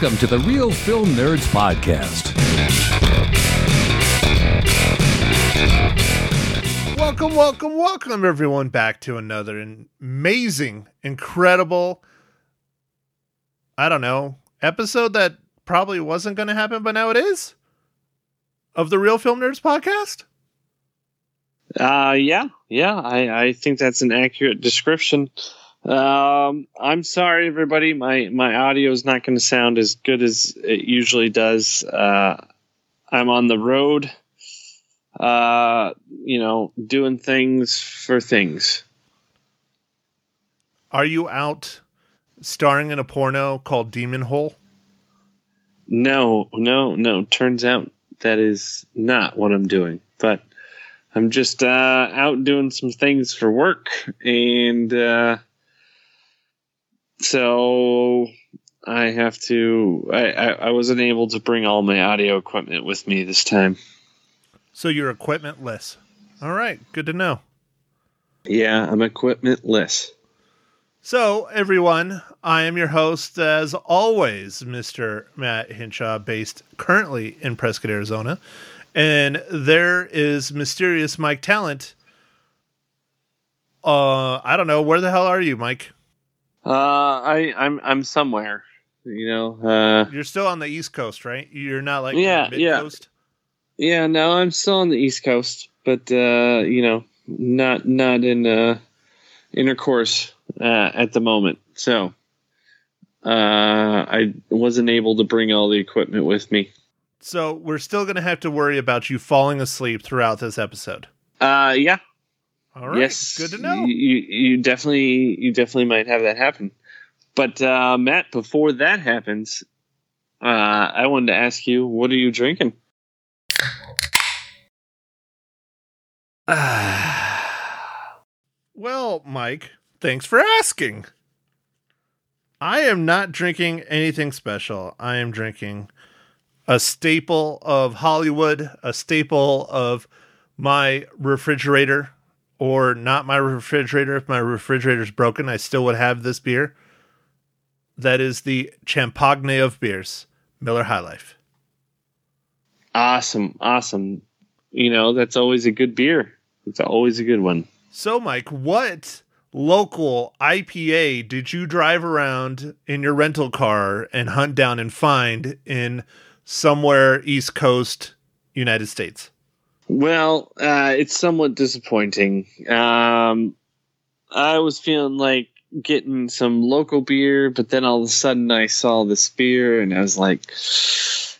Welcome to the Real Film Nerds Podcast. Welcome, welcome, welcome, everyone, back to another amazing, incredible, I don't know, episode that probably wasn't going to happen, but now it is of the Real Film Nerds Podcast. Uh, yeah, yeah, I, I think that's an accurate description. Um, I'm sorry, everybody. My my audio is not going to sound as good as it usually does. Uh, I'm on the road. Uh, you know, doing things for things. Are you out starring in a porno called Demon Hole? No, no, no. Turns out that is not what I'm doing. But I'm just uh, out doing some things for work, and uh, so I have to. I, I, I wasn't able to bring all my audio equipment with me this time. So you're equipmentless. All right, good to know. Yeah, I'm equipmentless. So, everyone, I am your host, as always, Mr. Matt Hinshaw, based currently in Prescott, Arizona. And there is mysterious Mike Talent. Uh, I don't know. Where the hell are you, Mike? Uh, I I'm I'm somewhere. You know. Uh, You're still on the East Coast, right? You're not like Yeah, yeah. coast. yeah, no, I'm still on the East Coast, but uh, you know, not not in uh, intercourse uh, at the moment. So, uh, I wasn't able to bring all the equipment with me. So we're still going to have to worry about you falling asleep throughout this episode. Uh, yeah, All right. yes, Good to know. You, you definitely you definitely might have that happen. But uh, Matt, before that happens, uh, I wanted to ask you, what are you drinking? Well, Mike, thanks for asking. I am not drinking anything special. I am drinking a staple of Hollywood, a staple of my refrigerator, or not my refrigerator. If my refrigerator's broken, I still would have this beer. That is the Champagne of beers, Miller High Life. Awesome, awesome. You know that's always a good beer. It's always a good one. So, Mike, what local IPA did you drive around in your rental car and hunt down and find in somewhere East Coast, United States? Well, uh, it's somewhat disappointing. Um, I was feeling like getting some local beer, but then all of a sudden I saw this beer and I was like,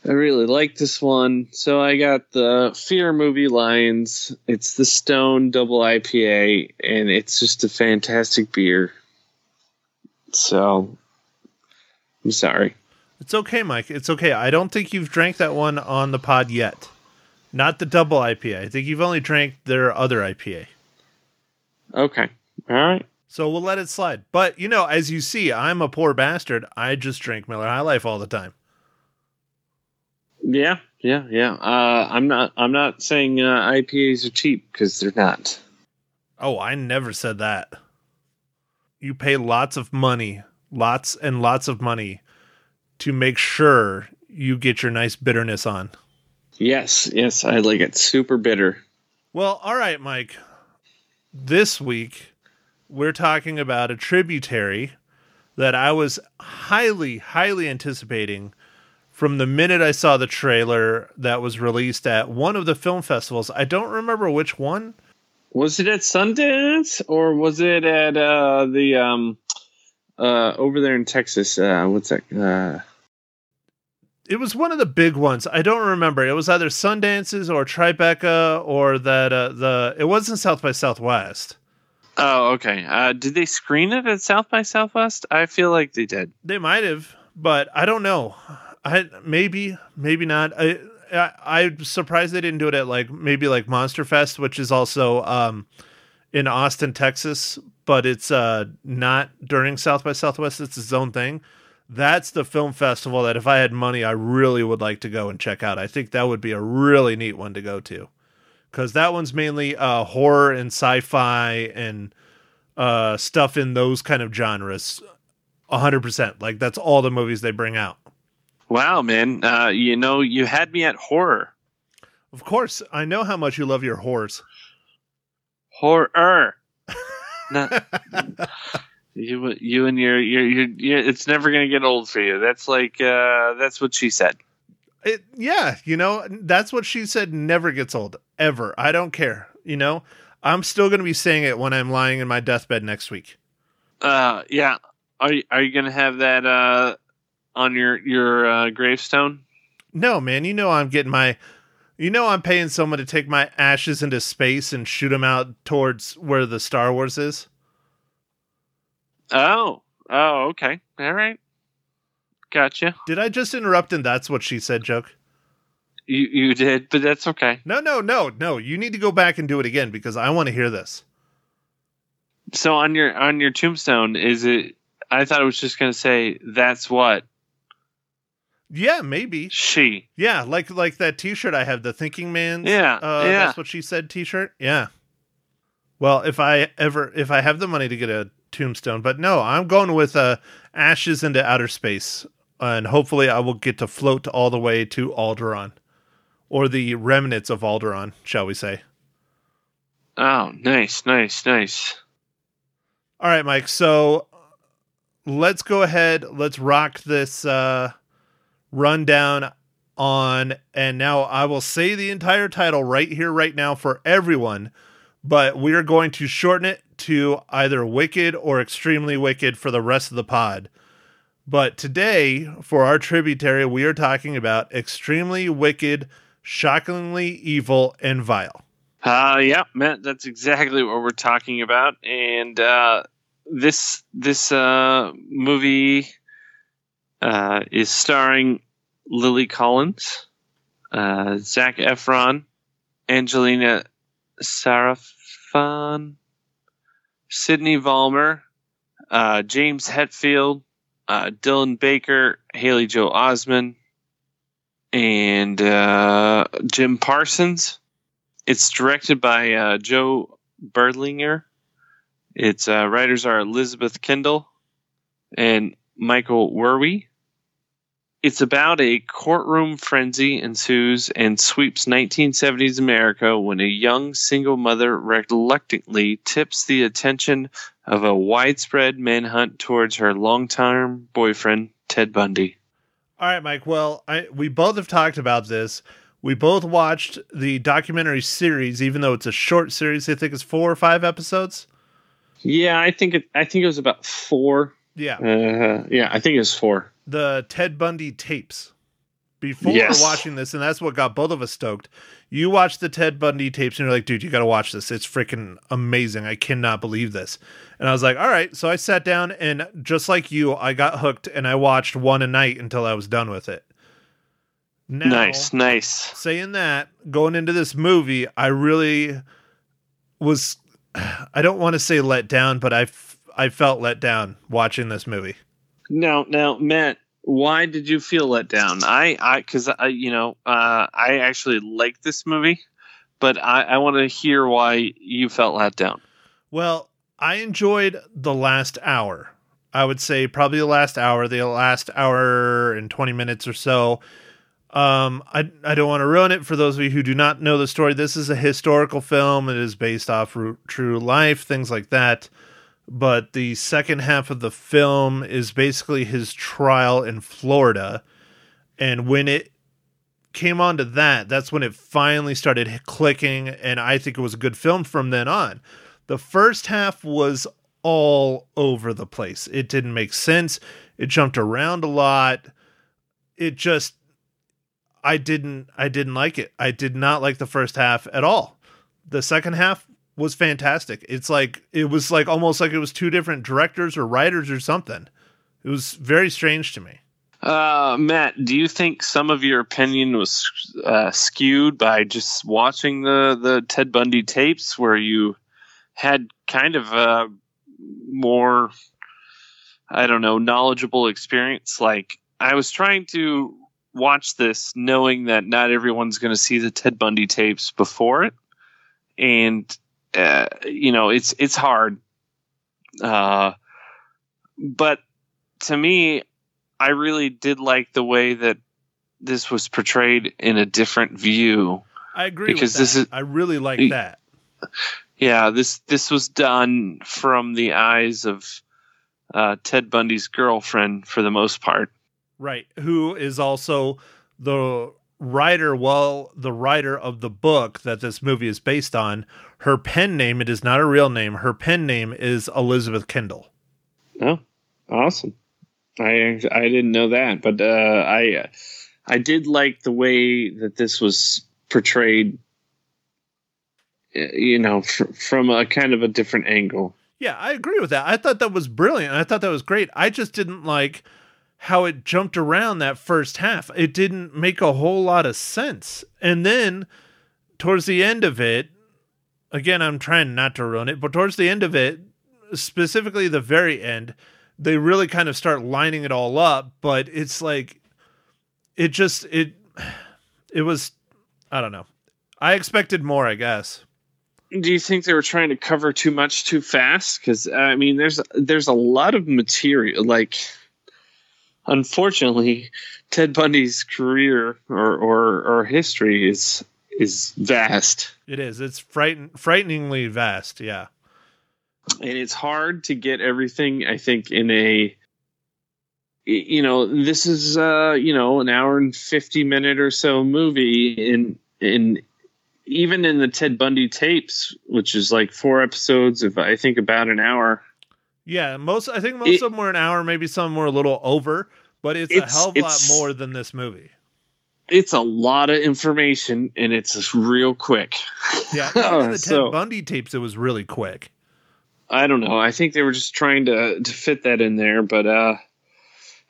I really like this one. So I got the Fear Movie Lions. It's the Stone Double IPA, and it's just a fantastic beer. So I'm sorry. It's okay, Mike. It's okay. I don't think you've drank that one on the pod yet. Not the double IPA. I think you've only drank their other IPA. Okay. All right. So we'll let it slide. But, you know, as you see, I'm a poor bastard. I just drink Miller High Life all the time. Yeah, yeah, yeah. Uh, I'm not. I'm not saying uh, IPAs are cheap because they're not. Oh, I never said that. You pay lots of money, lots and lots of money to make sure you get your nice bitterness on. Yes, yes. I like it super bitter. Well, all right, Mike. This week, we're talking about a tributary that I was highly, highly anticipating from the minute I saw the trailer that was released at one of the film festivals. I don't remember which one. Was it at Sundance or was it at uh, the um uh over there in Texas? Uh, what's that? It was one of the big ones. I don't remember. It was either Sundances or Tribeca or that uh, the. It wasn't South by Southwest. oh, okay. Uh, did they screen it at South by Southwest? I feel like they did. They might have, but I don't know. I maybe maybe not. I, I I'm surprised they didn't do it at like maybe like Monster Fest, which is also um in Austin, Texas, but it's uh not during South by Southwest. It's its own thing. That's the film festival that if I had money, I really would like to go and check out. I think that would be a really neat one to go to. Cause that one's mainly uh horror and sci-fi and uh stuff in those kind of genres. 100%. Like that's all the movies they bring out. Wow, man. Uh, you know, you had me at horror. Of course, I know how much you love your whores. Horror. Not, you, you and your, your, your, your, it's never going to get old for you. That's like, uh, that's what she said. It, yeah, you know, that's what she said never gets old, ever. I don't care. You know, I'm still going to be saying it when I'm lying in my deathbed next week. Uh, yeah. Are you, are you going to have that, uh, on your, your, uh, gravestone? No, man, you know, I'm getting my, you know, I'm paying someone to take my ashes into space and shoot them out towards where the Star Wars is. Oh, oh, okay. All right. Gotcha. Did I just interrupt and that's what she said joke? You you did, but that's okay. No, no, no, no. You need to go back and do it again because I want to hear this. So on your on your tombstone, is it? I thought it was just going to say that's what Yeah, maybe. she. Yeah, like like that T-shirt I have, the Thinking Man. Yeah, uh, yeah. That's what she said. T-shirt. Yeah. Well, if I ever if I have the money to get a tombstone, but no, I'm going with uh, ashes into outer space, and hopefully I will get to float all the way to Alderaan, or the remnants of Alderaan, shall we say? Oh, nice, nice, nice. All right, Mike. So let's go ahead. Let's rock this uh, rundown on. And now I will say the entire title right here, right now for everyone. But we are going to shorten it to either wicked or extremely wicked for the rest of the pod. But today, for our tributary, we are talking about extremely wicked, shockingly evil, and vile. Uh, yeah, Matt, that's exactly what we're talking about. And uh, this this uh, movie uh, is starring Lily Collins, uh, Zac Efron, Angelina Sarafyan, Sydney Valmer, uh, James Hetfield, uh, Dylan Baker, Haley Joel Osment, and uh, Jim Parsons. It's directed by uh, Joe Berlinger. Its uh, writers are Elizabeth Kendall and Michael Werwie. It's about a courtroom frenzy ensues and sweeps 1970s America when a young single mother reluctantly tips the attention of a widespread manhunt towards her longtime boyfriend, Ted Bundy. All right, Mike. Well, I, we both have talked about this. We both watched the documentary series, even though it's a short series. I think it's four or five episodes. Yeah, I think it. I think it was about four. Yeah. Uh, yeah, I think it was four. The Ted Bundy tapes before Yes. watching this, and that's what got both of us stoked. You watched the Ted Bundy tapes, and you're like, dude, you got to watch this. It's freaking amazing. I cannot believe this. And I was like, all right. So I sat down, and just like you, I got hooked, and I watched one a night until I was done with it. Now, Nice, nice. saying that, going into this movie, I really was. I don't want to say let down, but I, f- I felt let down watching this movie. Now, now, Matt, why did you feel let down? I, I, because I, you know, uh, I actually like this movie, but I, I want to hear why you felt let down. Well, I enjoyed the last hour. I would say probably the last hour, the last hour and 20 minutes or so. Um, I, I don't want to ruin it for those of you who do not know the story. This is a historical film. It is based off ru- true life, things like that. But the second half of the film is basically his trial in Florida. And when it came on to that, that's when it finally started clicking. And I think it was a good film from then on. The first half was all over the place. It didn't make sense. It jumped around a lot. It just I didn't I didn't like it. I did not like the first half at all. The second half was fantastic. It's like it was like almost like it was two different directors or writers or something. It was very strange to me. Uh, Matt, do you think some of your opinion was uh, skewed by just watching the the Ted Bundy tapes, where you had kind of a more, I don't know, knowledgeable experience? Like I was trying to watch this, knowing that not everyone's going to see the Ted Bundy tapes before it, and uh, you know, it's it's hard. Uh, but to me, I really did like the way that this was portrayed in a different view. I agree Because this is I really like Y- that. Yeah, this this was done from the eyes of uh, Ted Bundy's girlfriend for the most part. Right. Who is also the writer, well, the writer of the book that this movie is based on. Her pen name, it is not a real name. Her pen name is Elizabeth Kendall. Oh, awesome! I I didn't know that, but uh, I I did like the way that this was portrayed. uh, You know, fr- from a kind of a different angle. Yeah, I agree with that. I thought that was brilliant. I thought that was great. I just didn't like how it jumped around that first half. It didn't make a whole lot of sense. And then towards the end of it, again, I'm trying not to ruin it, but towards the end of it, specifically the very end, they really kind of start lining it all up, but it's like it just it it was I don't know. I expected more, I guess. Do you think they were trying to cover too much too fast? Because uh, I mean, there's there's a lot of material. Like, unfortunately, Ted Bundy's career or or, or history is is vast, It is. It's frighten frighteningly vast, yeah. and it's hard to get everything. I think in a you know this is uh you know an hour and 50 minute or so movie in in even in the ted bundy tapes which is like four episodes of i think about an hour Yeah, most I think most It- of them were an hour, maybe some were a little over, but it's, a hell of a lot more than this movie. It's a lot of information and it's real quick. Yeah, even the So- Ted Bundy tapes, it was really quick. i don't know. I think they were just trying to to fit that in there but uh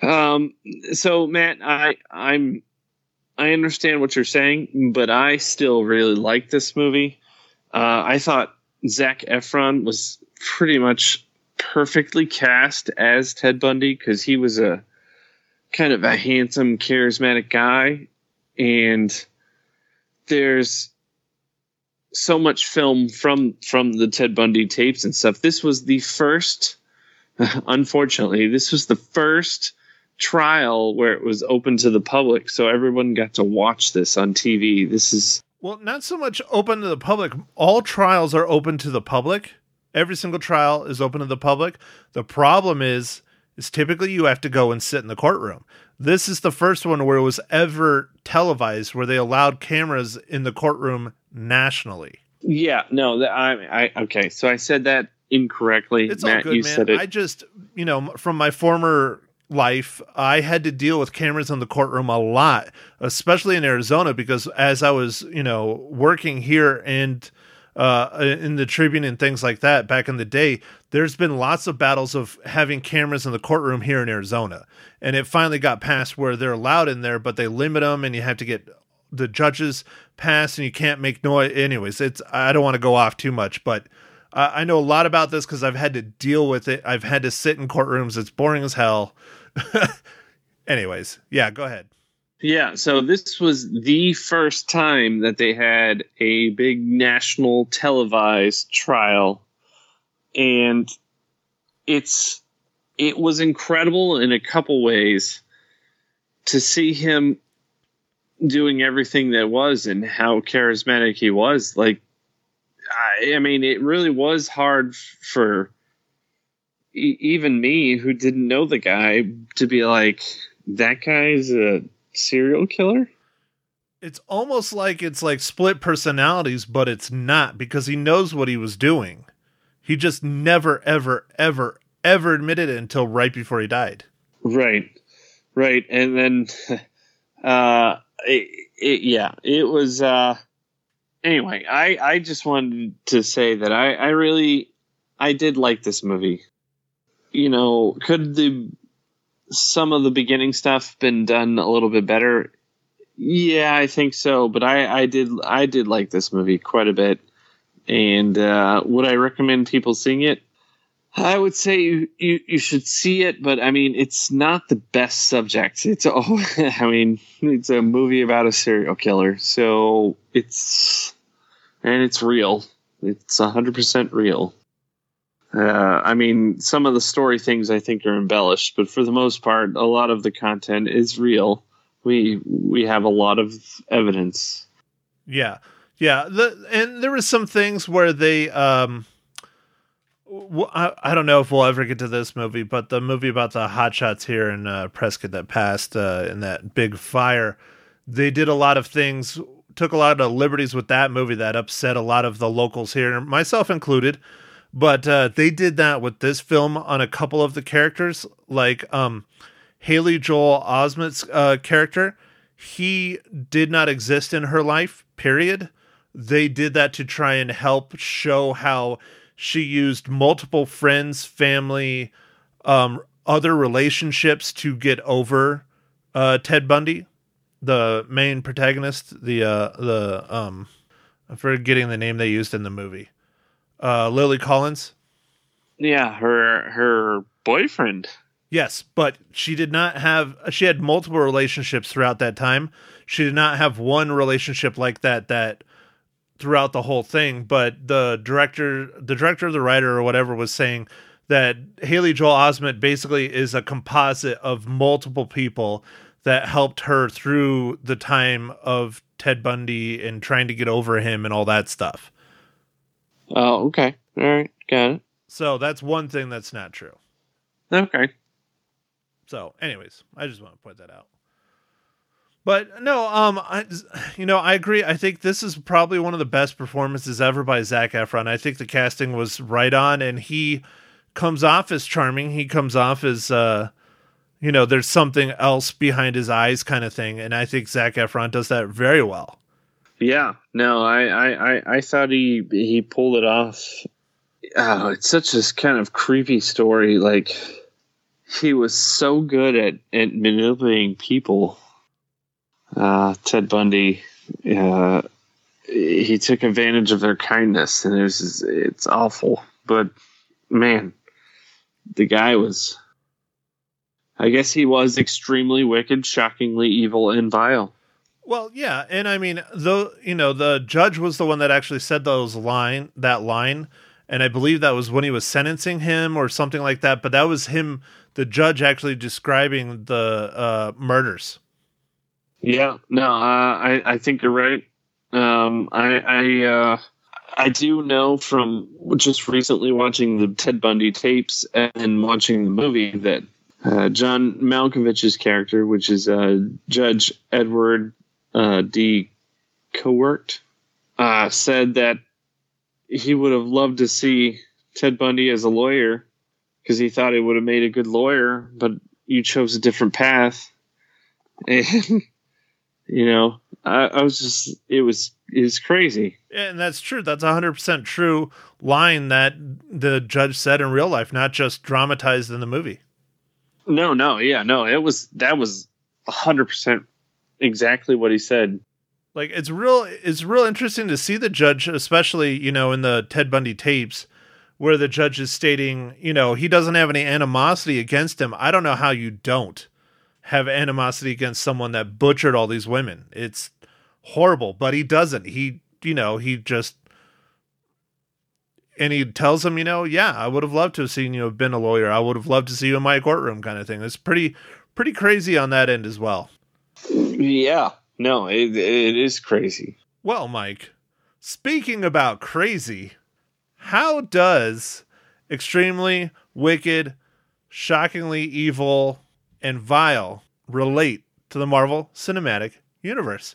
um so matt i i'm i understand what you're saying but i still really like this movie. Uh i thought zac efron was pretty much perfectly cast as ted bundy because he was a kind of a handsome charismatic guy and there's so much film from from the Ted Bundy tapes and stuff. This was the first unfortunately, this was the first trial where it was open to the public so everyone got to watch this on TV. This is Well, not so much open to the public. All trials are open to the public. Every single trial is open to the public. The problem is, is typically you have to go and sit in the courtroom. This is the first one where it was ever televised, where they allowed cameras in the courtroom nationally. yeah, no, I I okay, so I said that incorrectly. It's Matt, all good, you man. said it. I just, you know, from my former life, I had to deal with cameras in the courtroom a lot, especially in Arizona, because as I was, you know, working here and uh, in the Tribune and things like that back in the day, there's been lots of battles of having cameras in the courtroom here in Arizona. And it finally got past where they're allowed in there, but they limit them and you have to get the judges pass and you can't make noise. Anyways, it's, I don't want to go off too much, but I I know a lot about this because I've had to deal with it. I've had to sit in courtrooms. It's boring as hell. Anyways, yeah, go ahead. Yeah, so this was the first time that they had a big national televised trial and it's it was incredible in a couple ways to see him doing everything that was and how charismatic he was. Like I, I mean it really was hard for e- even me who didn't know the guy to be like that guy's a serial killer It's almost like it's like split personalities, but it's not because he knows what he was doing. He just never, ever, ever, ever admitted it until right before he died. right right and then uh it, it, yeah it was uh anyway i i just wanted to say that i i really i did like this movie you know could the some of the beginning stuff been done a little bit better yeah i think so but i i did i did like this movie quite a bit and uh would i recommend people seeing it I would say you, you, you should see it, but I mean, it's not the best subject. It's oh, I mean, it's a movie about a serial killer, so it's and it's real. It's hundred percent real. Uh, I mean, some of the story things I think are embellished, but for the most part, a lot of the content is real. We we have a lot of evidence. Yeah, yeah. The and there was some things where they um. w- I, I don't know if we'll ever get to this movie, but the movie about the hotshots here in uh, Prescott that passed uh, in that big fire, they did a lot of things, took a lot of liberties with that movie that upset a lot of the locals here, myself included. But uh, they did that with this film on a couple of the characters, like um, Haley Joel Osment's uh, character. He did not exist in her life. Period. They did that to try and help show how she used multiple friends, family, um, other relationships to get over uh, Ted Bundy, the main protagonist. The uh, the um, I'm forgetting the name they used in the movie. Uh, Lily Collins. Yeah, her her boyfriend. Yes, but she did not have. She had multiple relationships throughout that time. She did not have one relationship like that that throughout the whole thing. But the director, the director, of the writer, or whatever, was saying that Haley Joel Osment basically is a composite of multiple people that helped her through the time of Ted Bundy and trying to get over him and all that stuff. Oh, okay. All right, got it. So that's one thing that's not true. Okay. So, anyways, I just want to point that out. But no, um, I, you know, I agree. I think this is probably one of the best performances ever by Zac Efron. I think the casting was right on, and he comes off as charming. He comes off as, uh, you know, there's something else behind his eyes, kind of thing. And I think Zac Efron does that very well. Yeah. No, I I I, thought he he pulled it off. Oh, it's such a kind of creepy story. Like he was so good at at manipulating people. Uh, Ted Bundy. Uh, he took advantage of their kindness, and it was it's awful. But man, the guy was. I guess he was extremely wicked, shockingly evil, and vile. Well, yeah, and I mean, though you know, the judge was the one that actually said those line that line, and I believe that was when he was sentencing him or something like that. But that was him, the judge, actually describing the uh, murders. Yeah, no, uh, I I think you're right. Um, I I uh, I do know from just recently watching the Ted Bundy tapes and watching the movie that uh, John Malkovich's character, which is uh, Judge Edward uh, D. Cowart, uh, said that he would have loved to see Ted Bundy as a lawyer because he thought he would have made a good lawyer, but you chose a different path. And, you know, I, I was just, it was, it was crazy. And that's true. That's a 100% true line that the judge said in real life, not just dramatized in the movie. No, no, yeah, no, it was, that was 100% exactly what he said. Like it's real it's real interesting to see the judge especially, you know, in the Ted Bundy tapes where the judge is stating, you know, he doesn't have any animosity against him. I don't know how you don't have animosity against someone that butchered all these women. It's horrible, but he doesn't. He, you know, he just and he tells him, you know, yeah, I would have loved to have seen you have been a lawyer. I would have loved to see you in my courtroom kind of thing. It's pretty pretty crazy on that end as well. Yeah, no, it, it is crazy. Well, Mike, speaking about crazy, how does extremely wicked, shockingly evil, and vile relate to the Marvel Cinematic Universe?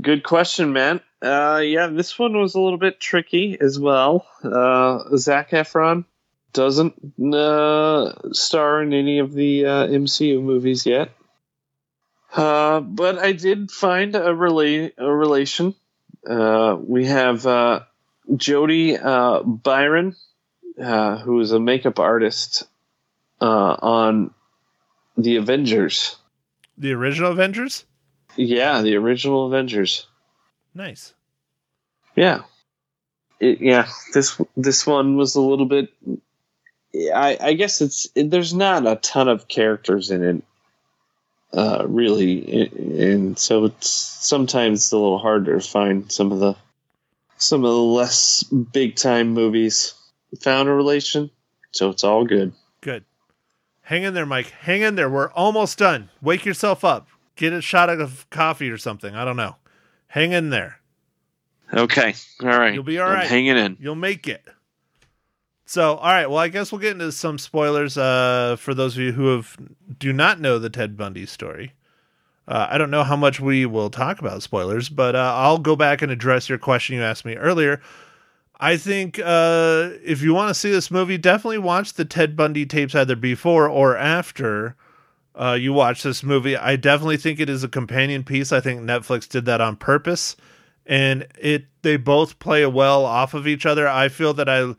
Good question, man. Uh, yeah, this one was a little bit tricky as well. Uh, Zac Efron doesn't uh, star in any of the uh, MCU movies yet. Uh, but I did find a, a relation. Uh, we have Jody Byron, who is a makeup artist on the Avengers. The original Avengers? Yeah, the original Avengers. Nice. Yeah. It, yeah, this this one was a little bit I, I guess it's there's not a ton of characters in it, uh, really, and so it's sometimes it's a little harder to find some of the some of the less big time movies found a relation. So it's all good. Good. Hang in there, Mike. Hang in there. We're almost done. Wake yourself up. Get a shot of coffee or something. I don't know. Hang in there. Okay. All right. You'll be all right. Hanging in. You'll make it. So, all right. Well, I guess we'll get into some spoilers uh, for those of you who have do not know the Ted Bundy story. Uh, I don't know how much we will talk about spoilers, but uh, I'll go back and address your question you asked me earlier. I think uh, if you want to see this movie, definitely watch the Ted Bundy tapes either before or after uh, you watch this movie. I definitely think it is a companion piece. I think Netflix did that on purpose, and it they both play well off of each other. I feel that I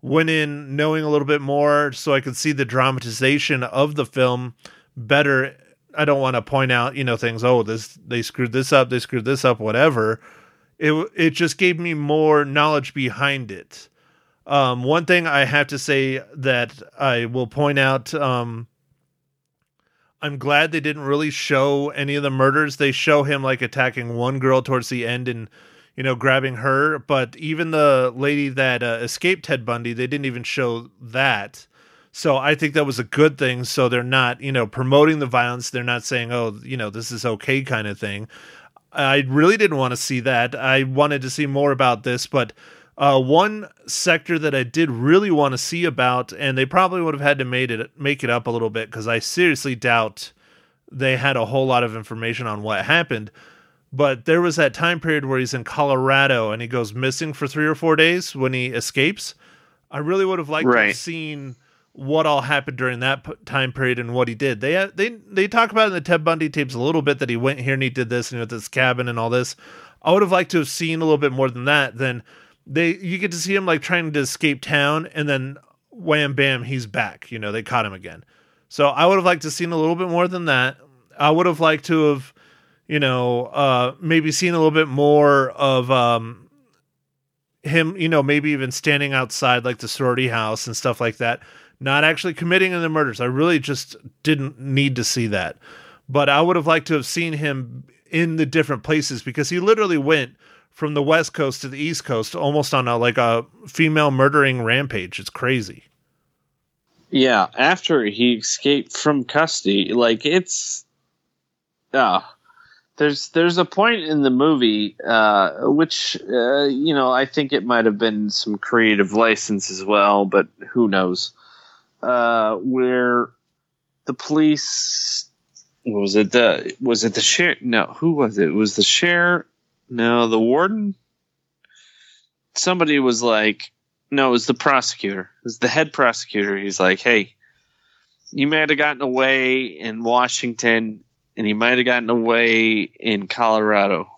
went in knowing a little bit more so I could see the dramatization of the film better. I don't want to point out, you know, things, oh, this they screwed this up, they screwed this up, whatever. It it just gave me more knowledge behind it. Um, one thing I have to say that I will point out, um, I'm glad they didn't really show any of the murders. They show him like attacking one girl towards the end and you know, grabbing her. But even the lady that uh, escaped Ted Bundy, they didn't even show that. So I think that was a good thing. So they're not, you know, promoting the violence. They're not saying, oh, you know, this is okay kind of thing. I really didn't want to see that. I wanted to see more about this, but uh, one sector that I did really want to see about, and they probably would have had to made it make it up a little bit because I seriously doubt they had a whole lot of information on what happened but there was that time period where he's in Colorado and he goes missing for three or four days when he escapes. I really would have liked to have seen what all happened during that p- time period and what he did. They they they talk about in the Ted Bundy tapes a little bit that he went here and he did this and he at this cabin and all this. I would have liked to have seen a little bit more than that. Then they you get to see him like trying to escape town and then wham bam he's back. You know they caught him again. So I would have liked to seen a little bit more than that. I would have liked to have you know, uh, maybe seen a little bit more of um, him, you know, maybe even standing outside like the sorority house and stuff like that, not actually committing the murders. I really just didn't need to see that. But I would have liked to have seen him in the different places because he literally went from the west coast to the east coast almost on a like a female murdering rampage. It's crazy. Yeah, after he escaped from custody, like it's uh there's there's a point in the movie uh which uh you know, I think it might have been some creative license as well, but who knows. Uh where the police was it the was it the sheriff no who was it? it was the sheriff no the warden somebody was like no, it was the prosecutor. It was the head prosecutor. He's like, hey, you might have gotten away in Washington and you might have gotten away in Colorado,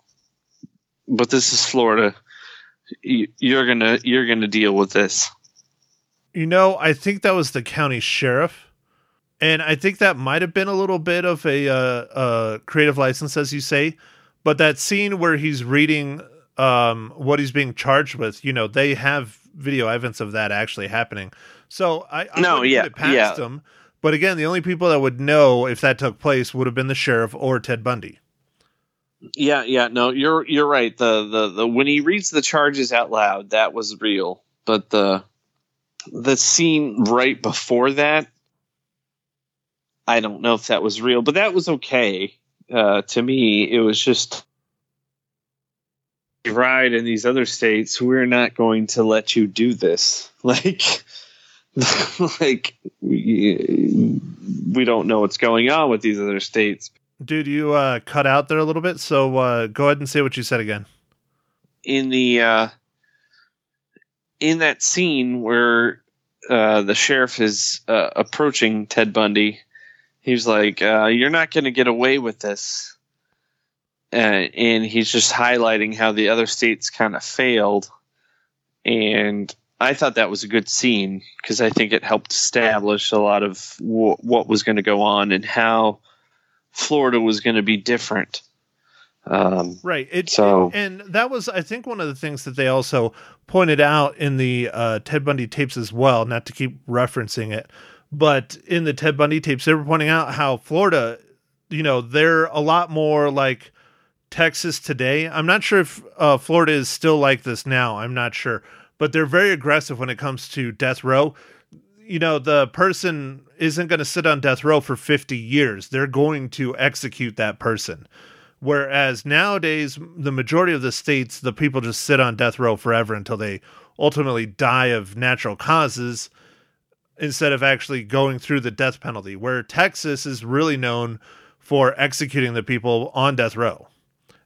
but this is Florida. You- You're gonna you're gonna deal with this. You know, I think that was the county sheriff. And I think that might have been a little bit of a uh, uh, creative license, as you say. But that scene where he's reading um, what he's being charged with, you know, they have video evidence of that actually happening. So I, I No, yeah, past yeah. them. But again, the only people that would know if that took place would have been the sheriff or Ted Bundy. Yeah, yeah, no, you're you're right. The the the when he reads the charges out loud, that was real. But the the scene right before that, I don't know if that was real, but that was okay. Uh, to me, it was just ride in these other states. We're not going to let you do this. Like, like we we don't know what's going on with these other states. Dude, you uh, cut out there a little bit. So uh, go ahead and say what you said again. in the uh in that scene where uh the sheriff is uh, approaching Ted Bundy he's like uh you're not going to get away with this uh, and he's just highlighting how the other states kind of failed and I thought that was a good scene because I think it helped establish a lot of w- what was going to go on and how Florida was going to be different Um, Right. It, So- and that was, I think, one of the things that they also pointed out in the uh, Ted Bundy tapes as well. Not to keep referencing it, but in the Ted Bundy tapes, they were pointing out how Florida, you know, they're a lot more like Texas today. I'm not sure if uh, Florida is still like this now. I'm not sure, but they're very aggressive when it comes to death row. You know, the person isn't going to sit on death row for 50 years. They're going to execute that person. Whereas nowadays, the majority of the states, the people just sit on death row forever until they ultimately die of natural causes instead of actually going through the death penalty. Where Texas is really known for executing the people on death row.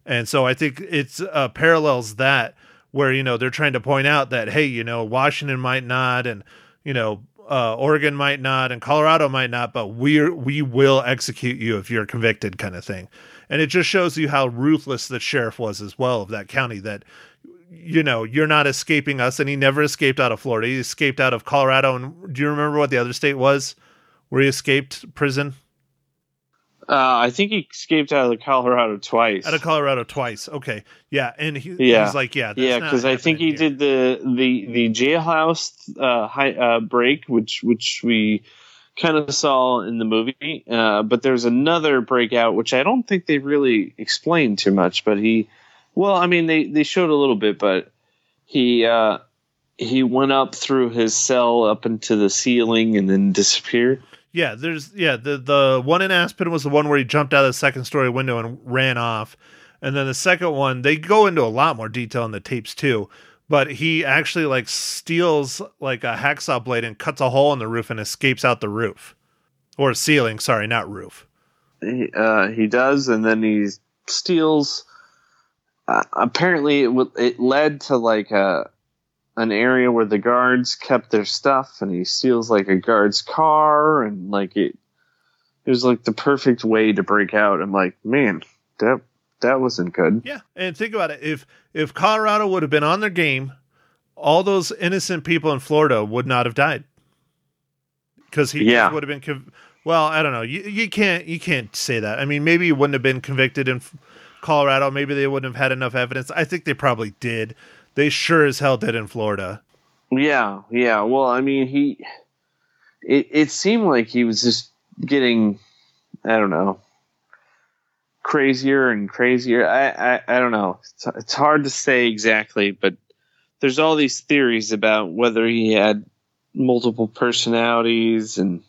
And so I think it's uh, parallels that where, you know, they're trying to point out that, hey, you know, Washington might not and, you know, uh, Oregon might not and Colorado might not, but we're, we will execute you if you're convicted kind of thing. And it just shows you how ruthless the sheriff was as well of that county that, you know, you're not escaping us. And he never escaped out of Florida. He escaped out of Colorado. And do you remember what the other state was where he escaped prison? uh, I think he escaped out of Colorado twice. Out of Colorado twice. Okay. Yeah. And he, Yeah. he's like, yeah. that's yeah, because I think he here. did the the the jailhouse uh, high, uh, break, which which we kind of saw in the movie. Uh, but there's another breakout, which I don't think they really explained too much. But he, well, I mean, they they showed a little bit, but he uh, he went up through his cell up into the ceiling and then disappeared. Yeah, there's yeah the the one in Aspen was the one where he jumped out of the second story window and ran off, and then the second one they go into a lot more detail in the tapes too. But he actually like steals like a hacksaw blade and cuts a hole in the roof and escapes out the roof or ceiling. Sorry, not roof. He, uh, he does, and then he steals. Uh, apparently, it, w- it led to like a an area where the guards kept their stuff, and he steals like a guard's car, and like it. It was like the perfect way to break out. I'm like, man, that that wasn't good. Yeah, and think about it if if Colorado would have been on their game, all those innocent people in Florida would not have died because he Yeah. would have been. Conv- well, I don't know. You you can't you can't say that. I mean, maybe he wouldn't have been convicted in Colorado. Maybe they wouldn't have had enough evidence. I think they probably did. They sure as hell did in Florida. Yeah, yeah. Well, I mean, he. It it seemed like he was just getting, I don't know, crazier and crazier. I I, I don't know. It's, it's hard to say exactly, but there's all these theories about whether he had multiple personalities and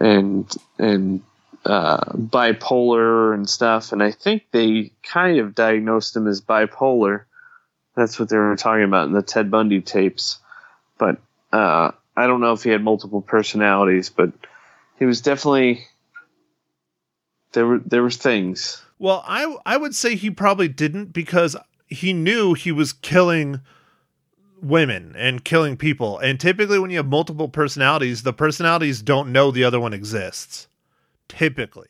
and and uh, bipolar and stuff. And I think they kind of diagnosed him as bipolar. That's what they were talking about in the Ted Bundy tapes. But uh, I don't know if he had multiple personalities, but he was definitely there were there were things. Well, I I would say he probably didn't because he knew he was killing women and killing people. And typically when you have multiple personalities, the personalities don't know the other one exists. Typically.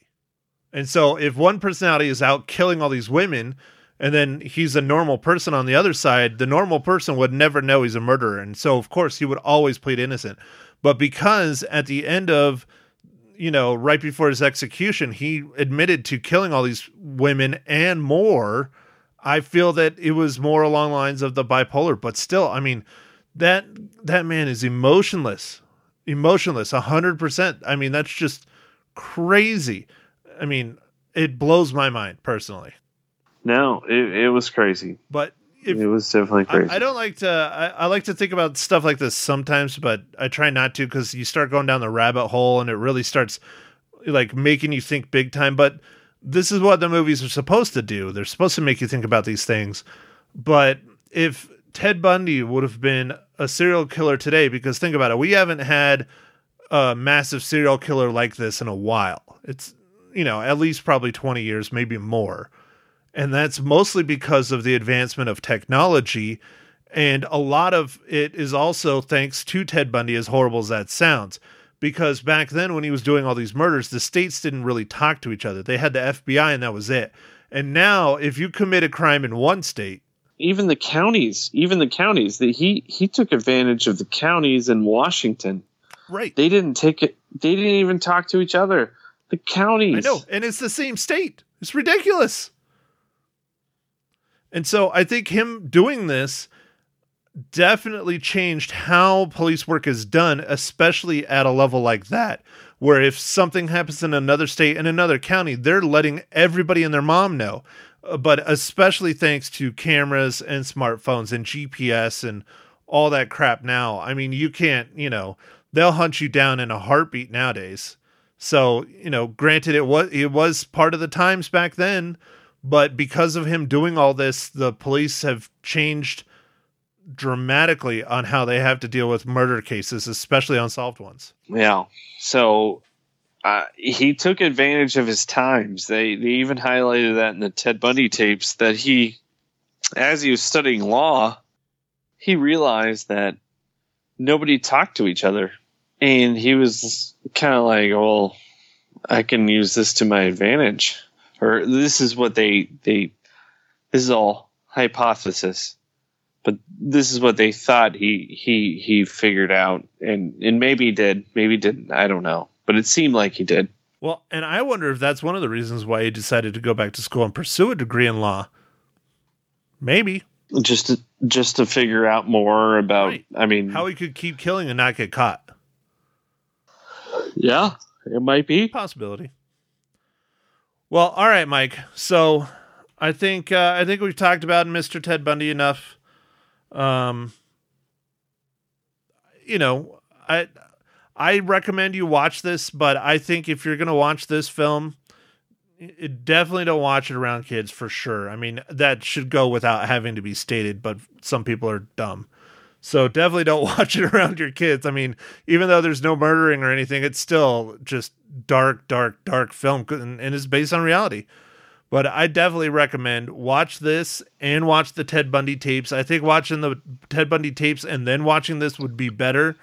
And so if one personality is out killing all these women and then he's a normal person on the other side, the normal person would never know he's a murderer. And so of course he would always plead innocent. But because at the end of you know, right before his execution, he admitted to killing all these women and more. I feel that it was more along lines of the bipolar, but still, I mean, that that man is emotionless, emotionless, hundred percent. I mean, that's just crazy. I mean, it blows my mind personally. No, it, it was crazy. But if it was definitely crazy. I, I don't like to. I, I like to think about stuff like this sometimes, but I try not to because you start going down the rabbit hole and it really starts like making you think big time. But this is what the movies are supposed to do. They're supposed to make you think about these things. But if Ted Bundy would have been a serial killer today, because think about it, we haven't had a massive serial killer like this in a while. It's you know at least probably twenty years, maybe more and that's mostly because of the advancement of technology and a lot of it is also thanks to Ted Bundy as horrible as that sounds because back then when he was doing all these murders the states didn't really talk to each other they had the FBI and that was it and now if you commit a crime in one state even the counties, even the counties that he he took advantage of the counties in Washington. Right They didn't take it. They didn't even talk to each other. The counties. I know and it's the same state it's ridiculous And so I think him doing this definitely changed how police work is done, especially at a level like that, where if something happens in another state, in another county, they're letting everybody and their mom know. Uh, But especially thanks to cameras and smartphones and GPS and all that crap now. I mean, you can't, you know, they'll hunt you down in a heartbeat nowadays. So, you know, granted it was it was part of the times back then, but because of him doing all this, the police have changed dramatically on how they have to deal with murder cases, especially unsolved ones. Yeah. So uh, he took advantage of his times. They they even highlighted that in the Ted Bundy tapes that he, as he was studying law, he realized that nobody talked to each other, and he was kind of like, "Well, I can use this to my advantage," or "This is what they they." This is all hypothesis but this is what they thought he he he figured out and and maybe he did maybe he didn't i don't know but it seemed like he did Well, and I wonder if that's one of the reasons why he decided to go back to school and pursue a degree in law. Maybe just to just to figure out more about Right. i mean how he could keep killing and not get caught. Yeah it might be Possibility. Well, all right, Mike. So I think uh, I think we've talked about Mr. Ted Bundy enough. Um, you know, I I recommend you watch this, but I think if you're gonna watch this film, i- definitely don't watch it around kids for sure. I mean, that should go without having to be stated, but some people are dumb. So definitely don't watch it around your kids. I mean, even though there's no murdering or anything, it's still just dark, dark, dark film and, and is based on reality. But I definitely recommend watch this and watch the Ted Bundy tapes. I think watching the Ted Bundy tapes and then watching this would be better.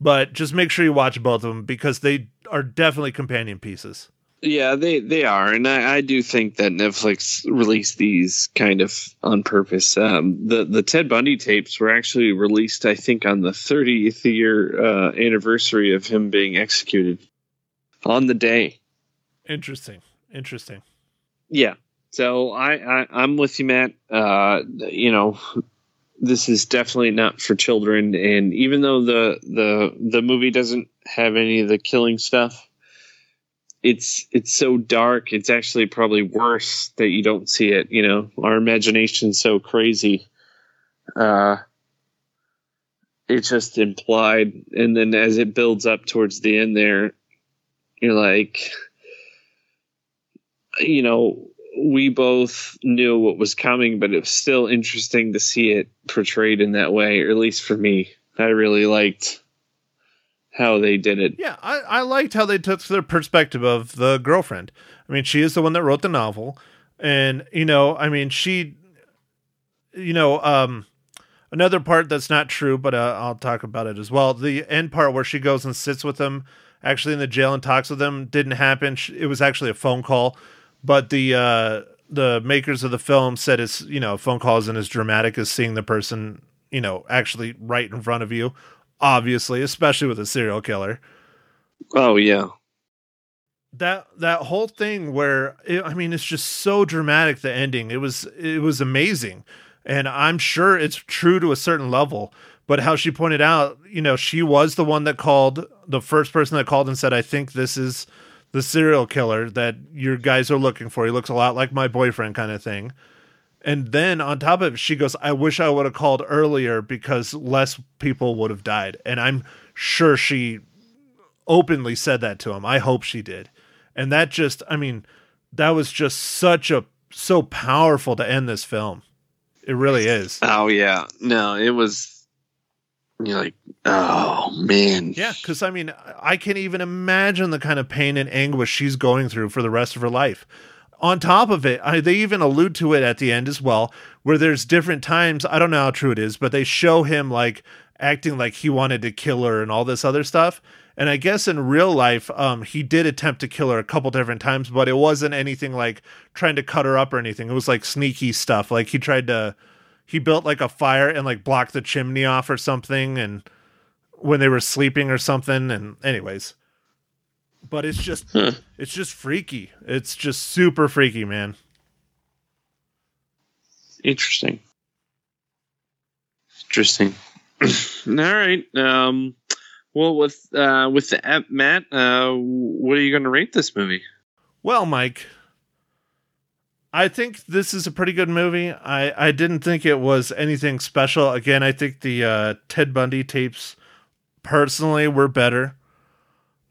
But just make sure you watch both of them because they are definitely companion pieces. Yeah they they are and i i do think that netflix released these kind of on purpose um the the ted bundy tapes were actually released i think on the 30th year uh anniversary of him being executed on the day Interesting. Interesting. Yeah. So I, I I'm with you, Matt. Uh, you know, this is definitely not for children, and even though the the the movie doesn't have any of the killing stuff, it's it's so dark. It's actually probably worse that you don't see it. You know, our imagination's so crazy. Uh, it's just implied, and then as it builds up towards the end, there, you're like you know, we both knew what was coming, but it was still interesting to see it portrayed in that way, or at least for me. I really liked how they did it. Yeah, I, I liked how they took the perspective of the girlfriend. I mean, she is the one that wrote the novel. And, you know, I mean, she, you know, um, another part that's not true, but uh, I'll talk about it as well. The end part where she goes and sits with him actually in the jail and talks with him didn't happen. It was actually a phone call, but the, uh, the makers of the film said it's, you know, phone call isn't as dramatic as seeing the person, you know, actually right in front of you, obviously, especially with a serial killer. Oh yeah, that that whole thing where it, I mean it's just so dramatic the ending. It was it was amazing. And I'm sure it's true to a certain level. But how she pointed out you know she was the one that called the first person that called and said I think this is the serial killer that your guys are looking for. He looks a lot like my boyfriend kind of thing and then on top of it she goes I wish I would have called earlier because less people would have died and I'm sure she openly said that to him. I hope she did. And that just, I mean, that was just such a, so powerful to end this film. It really is. oh yeah. No, it was. You're like, oh man. Yeah. Cause I mean, I can't even imagine the kind of pain and anguish she's going through for the rest of her life. On top of it, I, they even allude to it at the end as well, where there's different times. I don't know how true it is, but they show him like acting like he wanted to kill her and all this other stuff. And I guess in real life, um, he did attempt to kill her a couple different times, but it wasn't anything like trying to cut her up or anything. It was like sneaky stuff. Like he tried to, he built like a fire and like blocked the chimney off or something, and when they were sleeping or something. And anyways, but it's just, Huh. it's just freaky. It's just super freaky, man. Interesting. Interesting. All right. Um, well, with uh, with the app, Matt, uh, what are you going to rate this movie? Well, Mike, I think this is a pretty good movie. I, I didn't think it was anything special. Again, I think the uh, Ted Bundy tapes personally were better.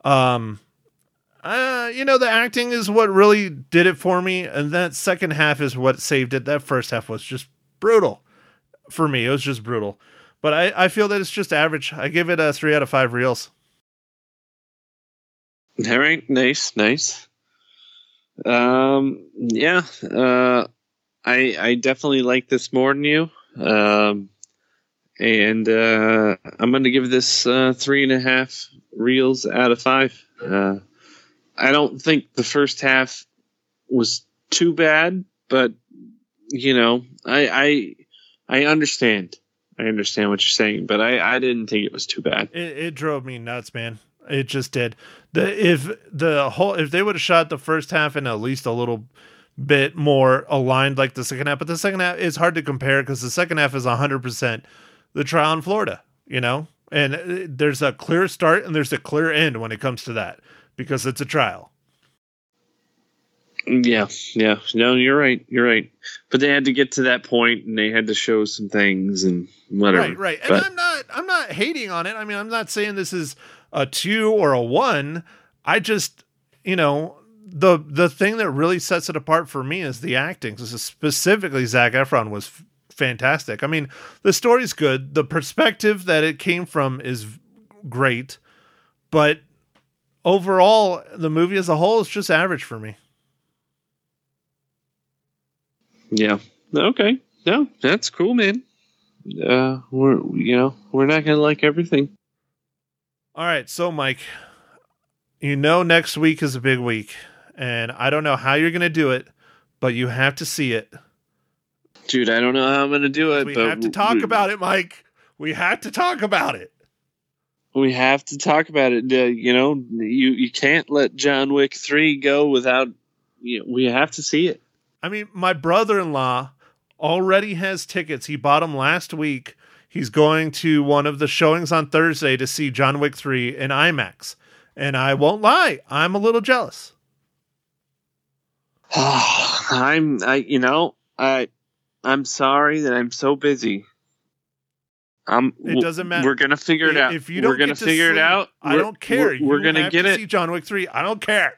Um, uh, you know, the acting is what really did it for me, and that second half is what saved it. That first half was just brutal for me. It was just brutal. But I, I feel that it's just average. I give it a three out of five reels. All right, nice, nice. Um, yeah, uh, I I definitely like this more than you. Um, and uh, I'm going to give this uh, three and a half reels out of five. Uh, I don't think the first half was too bad, but you know, I I I understand. I understand what you're saying, but I I didn't think it was too bad. It, it drove me nuts, man. It just did. The if the whole if they would have shot the first half in at least a little bit more aligned like the second half, but the second half is hard to compare because the second half is 100% the trial in Florida, you know? And uh, there's a clear start and there's a clear end when it comes to that because it's a trial. Yeah, yeah. No, you're right. You're right. But they had to get to that point and they had to show some things and whatever. Right, right. And But- I'm not I'm not hating on it. I mean, I'm not saying this is a 2 or a 1. I just, you know, the the thing that really sets it apart for me is the acting. This is specifically Zac Efron was f- fantastic. I mean, the story's good. The perspective that it came from is great, but overall, the movie as a whole is just average for me. Yeah. Okay. No, that's cool, man. Uh, we're you know we're not gonna like everything. All right, so Mike, you know next week is a big week, and I don't know how you're going to do it, but you have to see it. Dude, I don't know how I'm gonna do it, We have to talk we, about it, Mike. We have to talk about it. We have to talk about it. Uh, you know, you you can't let John Wick three go without. You know, we have to see it. I mean, my brother-in-law already has tickets. He bought them last week. He's going to one of the showings on Thursday to see John Wick 3 in IMAX. And I won't lie, I'm a little jealous. I'm I you know I I'm sorry that I'm so busy. I'm. It doesn't matter. We're gonna figure it out. If you don't we're gonna get to figure it out. I don't care. We're, we're You gonna get to it. See John Wick 3. I don't care.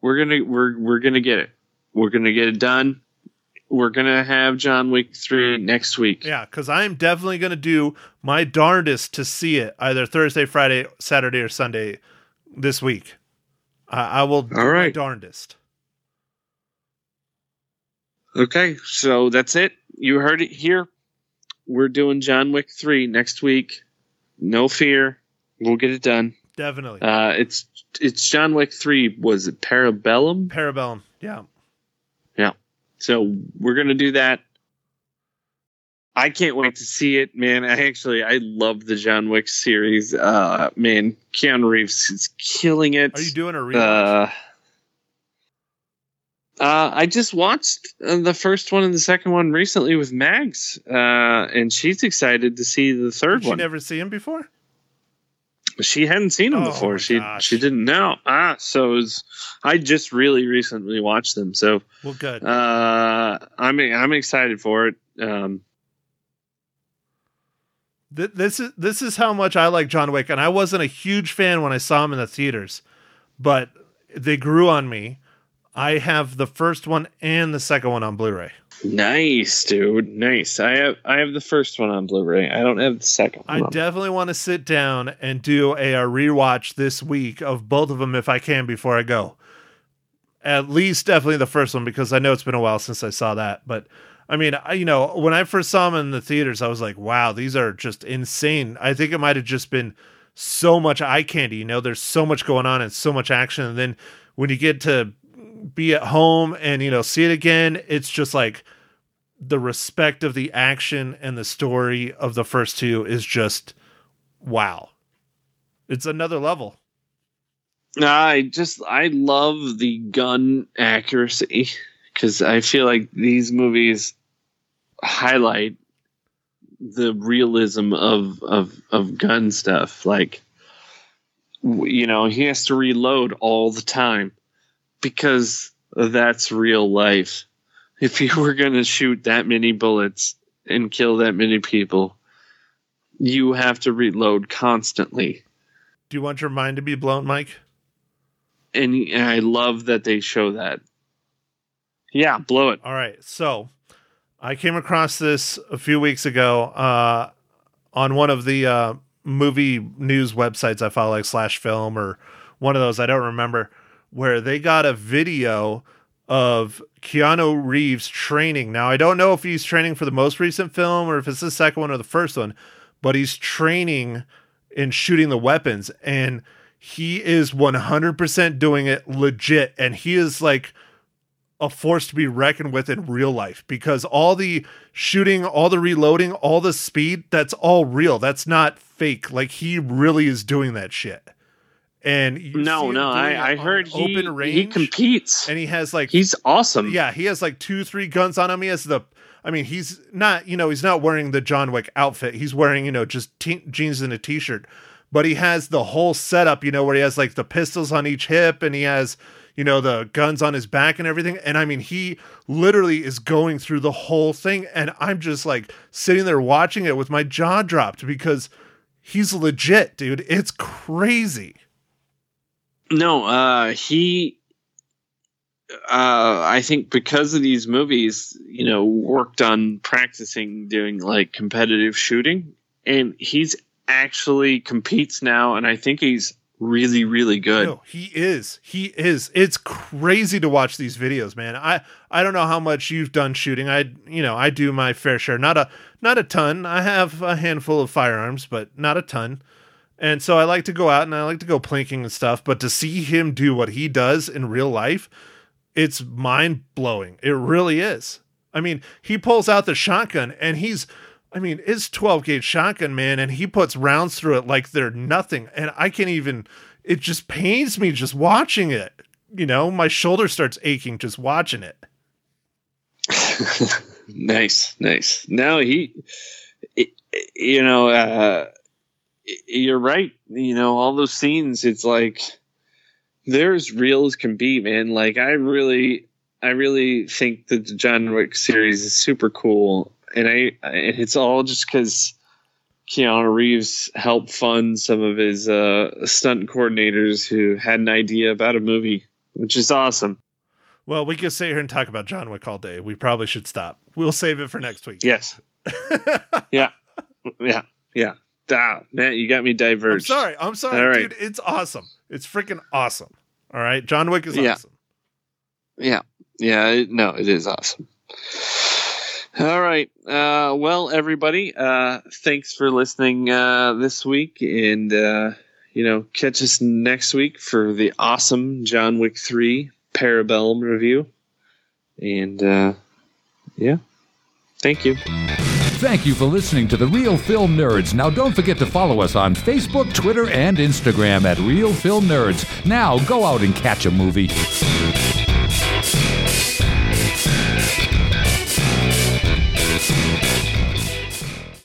We're gonna we're we're gonna get it. We're gonna get it done. We're gonna have John Wick three next week. Yeah, because I'm definitely going to do my darndest to see it either Thursday, Friday, Saturday, or Sunday this week. I, I will do All my darndest. Okay, so that's it. You heard it here. We're doing John Wick three next week. No fear, we'll get it done. Definitely. Uh, it's it's John Wick three. Was it Parabellum? Parabellum. Yeah. Yeah. So we're gonna do that. I can't wait to see it, man. I actually I love the John Wick series. Uh, man, Keanu Reeves is killing it. Are you doing a rewatch? Uh, uh, I just watched uh, the first one and the second one recently with Mags, uh, and she's excited to see the third Did one. never see him before? she hadn't seen him Oh, before. She gosh. she didn't know. Ah, so was, I just really recently watched them. So Well, good. uh, I'm I'm excited for it. Um, Th- this is this is how much I like John Wick, and I wasn't a huge fan when I saw him in the theaters, but they grew on me. I have the first one and the second one on Blu-ray. nice, dude. Nice. I have I have the first one on Blu-ray. I don't have the second I definitely want to sit down and do a, a rewatch this week of both of them if I can before I go. At least definitely the first one because I know it's been a while since I saw that. But I mean, I, you know, when I first saw them in the theaters, I was like, wow, these are just insane. I think it might have just been so much eye candy. You know, there's so much going on and so much action. And then when you get to be at home and, you know, see it again, it's just like the respect of the action and the story of the first two is just wow. It's another level. I just I love the gun accuracy because I feel like these movies highlight the realism of of of gun stuff. Like, you know, he has to reload all the time because that's real life. If you were going to shoot that many bullets and kill that many people, you have to reload constantly. Do you want your mind to be blown, Mike? And I love that they show that. Yeah, blow it. All right. So I came across this a few weeks ago uh, on one of the uh, movie news websites I follow, like Slash Film or one of those. I don't remember where they got a video of Keanu Reeves training. Now I don't know if he's training for the most recent film or if it's the second one or the first one, but he's training in shooting the weapons and he is 100% doing it legit and he is like a force to be reckoned with in real life because all the shooting, all the reloading, all the speed, that's all real. That's not fake. Like he really is doing that shit. And No, no, I, I heard he, open range, he competes. and he has like He's awesome. yeah, he has like two, three guns on him. He has the, I mean, he's not, you know, he's not wearing the John Wick outfit. He's wearing, you know, just te- jeans and a t-shirt, but he has the whole setup, you know, where he has like the pistols on each hip and he has, you know, the guns on his back and everything. And I mean, he literally is going through the whole thing. And I'm just like sitting there watching it with my jaw dropped because he's legit, dude. It's crazy. No, uh, he. Uh, I think because of these movies, you know, worked on practicing doing like competitive shooting, and he's actually competes now, and I think he's really, really good. No, he is. He is. It's crazy to watch these videos, man. I I don't know how much you've done shooting. I you know, I do my fair share. Not a not a ton. I have a handful of firearms, but not a ton. And so I like to go out and I like to go plinking and stuff, but to see him do what he does in real life, it's mind blowing. It really is. I mean, he pulls out the shotgun and he's I mean, it's 12 gauge shotgun, man, and he puts rounds through it like they're nothing. And I can't even, it just pains me just watching it. You know, my shoulder starts aching just watching it. nice, nice. Now he, it, you know, uh, you're right. You know, all those scenes, it's like they're as real as can be, man. Like, I really, I really think that the John Wick series is super cool. And I, and it's all just because Keanu Reeves helped fund some of his uh, stunt coordinators who had an idea about a movie, which is awesome. Well, we could sit here and talk about John Wick all day. We probably should stop. We'll save it for next week. Yes. yeah. Yeah. Yeah. Ah, man, you got me diverse. I'm sorry. I'm sorry, All right. dude. It's awesome. It's freaking awesome. All right. John Wick is Yeah. awesome. Yeah. Yeah. No, it is awesome. All right. Uh, well, everybody, uh, thanks for listening uh, this week. And, uh, you know, catch us next week for the awesome John Wick 3 Parabellum review. And, uh, yeah. Thank you. Thank you for listening to the Real Film Nerds. Now, don't forget to follow us on Facebook, Twitter, and Instagram at Real Film Nerds. Now, go out and catch a movie.